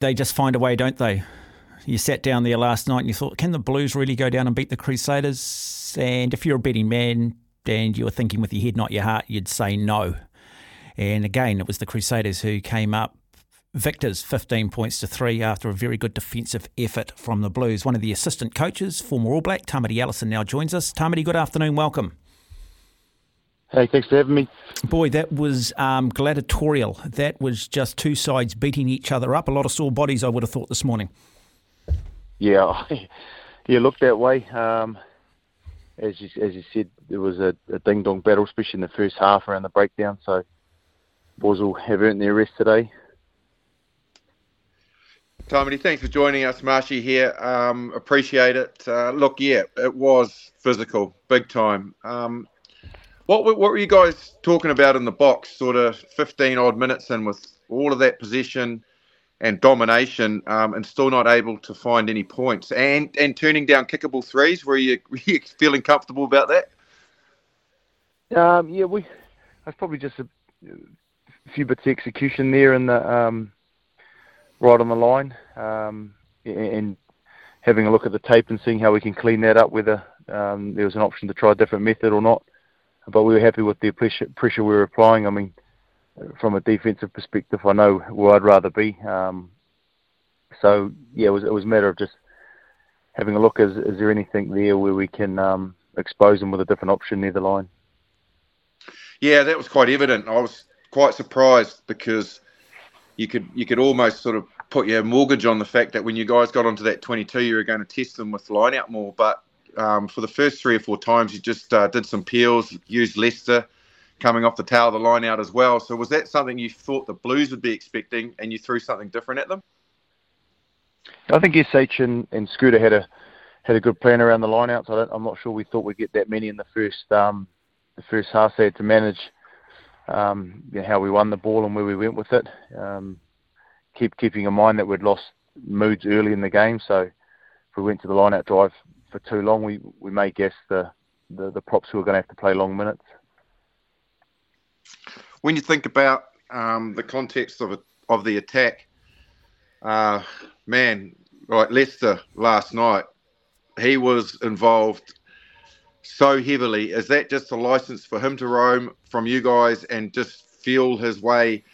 they just find a way, don't they? You sat down there last night and you thought, can the Blues really go down and beat the Crusaders? And if you're a betting man and you were thinking with your head, not your heart, you'd say no. And again, it was the Crusaders who came up victors 15 points to three after a very good defensive effort from the Blues. One of the assistant coaches, former All Black, Tamati Ellison, now joins us. Tamati, good afternoon. Welcome. Hey, thanks for having me. Boy, that was um, gladiatorial. That was just two sides beating each other up. A lot of sore bodies, I would have thought, this morning. Yeah, yeah, looked that way. Um, as you as you said, there was a, a ding dong battle, especially in the first half around the breakdown. So, boys will have earned their rest today. Tommy, thanks for joining us. Marshy here. Um, appreciate it. Uh, look, yeah, it was physical, big time. Um, what, what were you guys talking about in the box, sort of 15 odd minutes in with all of that possession and domination um, and still not able to find any points and, and turning down kickable threes? Were you, were you feeling comfortable about that? Um, yeah, we. That's probably just a, a few bits of execution there in the um, right on the line, um, and having a look at the tape and seeing how we can clean that up. Whether um, there was an option to try a different method or not, but we were happy with the pressure, pressure we were applying. I mean, from a defensive perspective, I know where I'd rather be. Um, so yeah, it was it was a matter of just having a look. Is is there anything there where we can um, expose them with a different option near the line? Yeah, that was quite evident. I was quite surprised because you could you could almost sort of put your mortgage on the fact that when you guys got onto that 22, you were going to test them with line out more. But um, for the first three or four times, you just uh, did some peels, used Leicester coming off the tail of the line out as well. So was that something you thought the Blues would be expecting, and you threw something different at them? I think SH and, and Scooter had a had a good plan around the lineouts. I am not sure we thought we'd get that many in the first um, the first half. Had to manage um, you know, how we won the ball and where we went with it. Um, keep keeping in mind that we'd lost Moody early in the game, so if we went to the lineout drive for too long, we, we may guess the, the, the props who are going to have to play long minutes. When you think about um, the context of it, of the attack, uh, man, right, Leicester last night, he was involved so heavily. Is that just a license for him to roam from you guys and just feel his way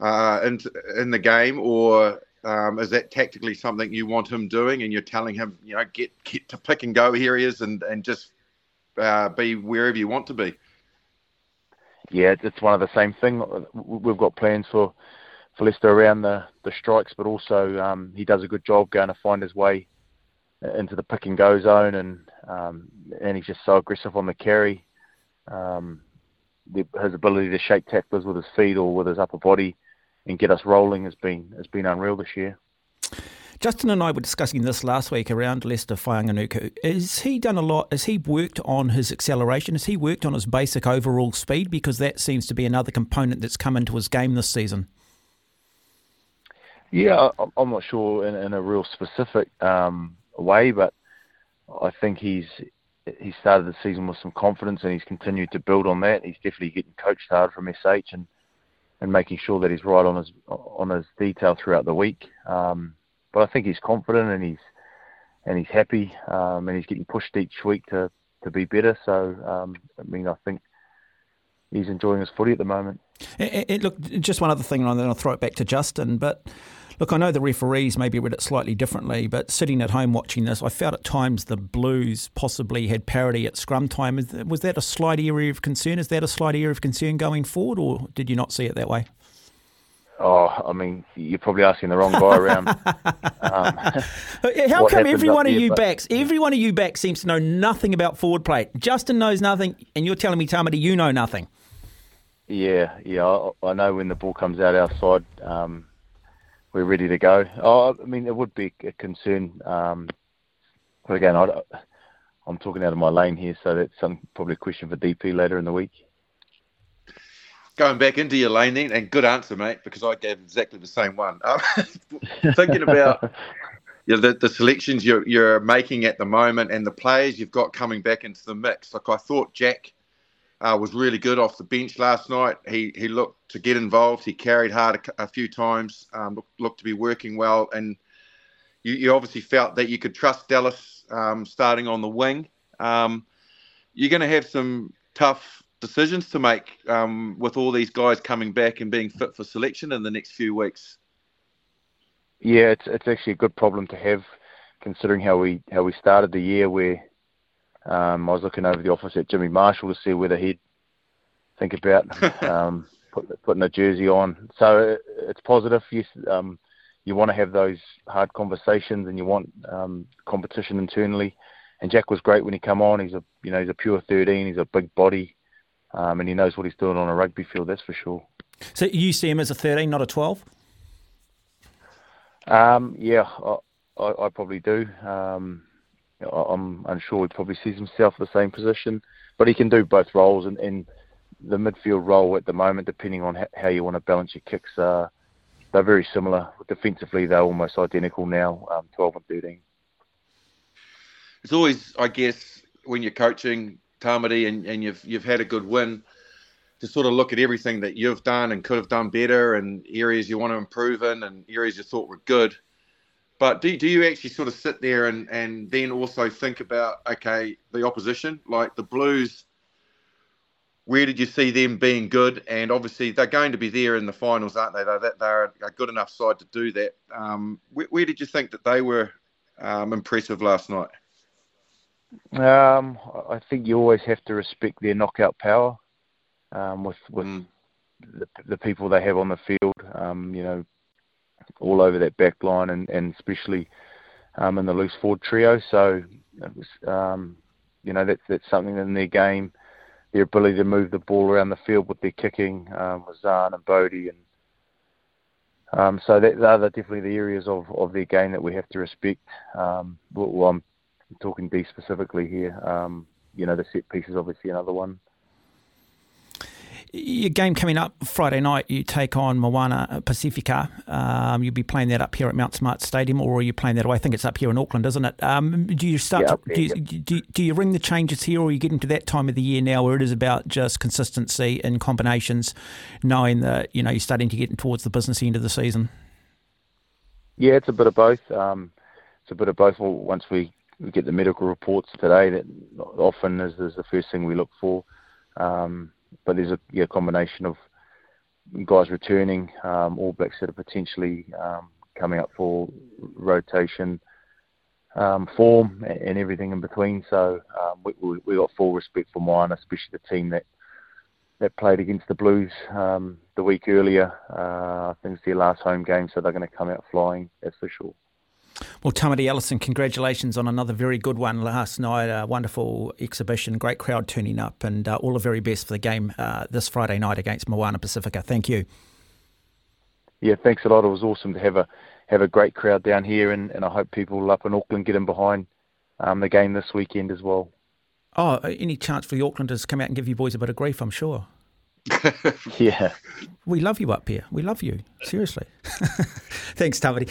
uh, in, in the game, or um, is that tactically something you want him doing, and you're telling him, you know, get get to pick and go areas and and just uh, be wherever you want to be? Yeah, it's one of the same thing. We've got plans for for Leicester around the the strikes, but also um, he does a good job going to find his way into the pick and go zone, and um, and he's just so aggressive on the carry. Um, the, his ability to shake tacklers with his feet or with his upper body and get us rolling has been has been unreal this year. Justin and I were discussing this last week around Leicester Fainga'anuku. Has he done a lot? Has he worked on his acceleration? Has he worked on his basic overall speed? Because that seems to be another component that's come into his game this season. Yeah, I'm not sure in, in a real specific um, way, but I think he's he started the season with some confidence and he's continued to build on that. He's definitely getting coached hard from SH and and making sure that he's right on his on his detail throughout the week. Um, but I think he's confident and he's and he's happy um, and he's getting pushed each week to, to be better. So um, I mean, I think he's enjoying his footy at the moment. It, it, look, just one other thing, and then I'll throw it back to Justin. But look, I know the referees maybe read it slightly differently, but sitting at home watching this, I felt at times the Blues possibly had parity at scrum time. Was that a slight area of concern? Is that a slight area of concern going forward, or did you not see it that way? Oh, I mean, you're probably asking the wrong guy around. um, How come every one of you but... backs, every one of you backs seems to know nothing about forward play? Justin knows nothing, and you're telling me, Tamati, you know nothing. Yeah, yeah, I, I know when the ball comes out our side, um, we're ready to go. Oh, I mean, it would be a concern, um, but again, I, I'm talking out of my lane here, so that's some probably a question for DP later in the week going back into your lane then, and good answer, mate, because I gave exactly the same one. Um, thinking about you know, the, the selections you're, you're making at the moment and the players you've got coming back into the mix. Like I thought Jack uh, was really good off the bench last night. He he looked to get involved. He carried hard a, a few times. Um, looked, looked, to be working well, and you, you, obviously felt that you could trust Dallas um, starting on the wing. Um, you're going to have some tough decisions to make um, with all these guys coming back and being fit for selection in the next few weeks. Yeah, it's it's actually a good problem to have, considering how we how we started the year where um, I was looking over the office at Jimmy Marshall to see whether he'd think about um, put, putting a jersey on. So it's positive. Yes, um, you want to have those hard conversations, and you want um, competition internally. And Jack was great when he come on. He's a you know he's a pure 13. He's a big body, um, and he knows what he's doing on a rugby field. That's for sure. So you see him as a 13, not a 12? Um, yeah, I, I, I, probably do. Um, I'm unsure he probably sees himself in the same position, but he can do both roles. And, and the midfield role at the moment, depending on how you want to balance your kicks, uh, they're very similar. Defensively, they're almost identical now, um, 12 and 13. It's always, I guess, when you're coaching Tamati and, and you've you've had a good win, to sort of look at everything that you've done and could have done better, and areas you want to improve in, and areas you thought were good but do, do you actually sort of sit there and, and then also think about, okay, the opposition, like the Blues, where did you see them being good? And obviously they're going to be there in the finals, aren't they? They're, they're a good enough side to do that. Um, where, where, did you think that they were um, impressive last night? Um, I think you always have to respect their knockout power um, with with mm. the, the people they have on the field. Um, you know, all over that back line and, and especially um, in the loose forward trio. So, it was, um, you know, that's, that's something in their game, their ability to move the ball around the field with their kicking um, with Zarn and Beaudy. And um, so that, they're definitely the areas of, of their game that we have to respect. Um, well, I'm talking D specifically here. Um, you know, the set piece is obviously another one. Your game coming up Friday night, you take on Moana Pacifica. Um, you'll be playing that up here at Mount Smart Stadium, or are you playing that away? I think it's up here in Auckland, isn't it? Um, do you start? Yeah, to, do, you, do, do, you ring the changes here, or are you getting to that time of the year now where it is about just consistency and combinations, knowing that you know you're starting to get towards the business end of the season? Yeah, it's a bit of both. Um, it's a bit of both. Once we, we get the medical reports today, that often is, is the first thing we look for. Um, but there's a yeah, combination of guys returning, um, All Blacks that are potentially um, coming up for rotation um, form and everything in between. So um, we, we, we got full respect for Moana, especially the team that that played against the Blues um, the week earlier. Uh, I think it's their last home game, so they're going to come out flying. That's for sure. Well, Tamati Ellison, congratulations on another very good one last night. A wonderful exhibition, great crowd turning up, and uh, all the very best for the game uh, this Friday night against Moana Pacifica. Thank you. Yeah, thanks a lot. It was awesome to have a have a great crowd down here, and, and I hope people up in Auckland get in behind um, the game this weekend as well. Oh, any chance for the Aucklanders to come out and give you boys a bit of grief? I'm sure. yeah. We love you up here. We love you. Seriously. Thanks, Tamati.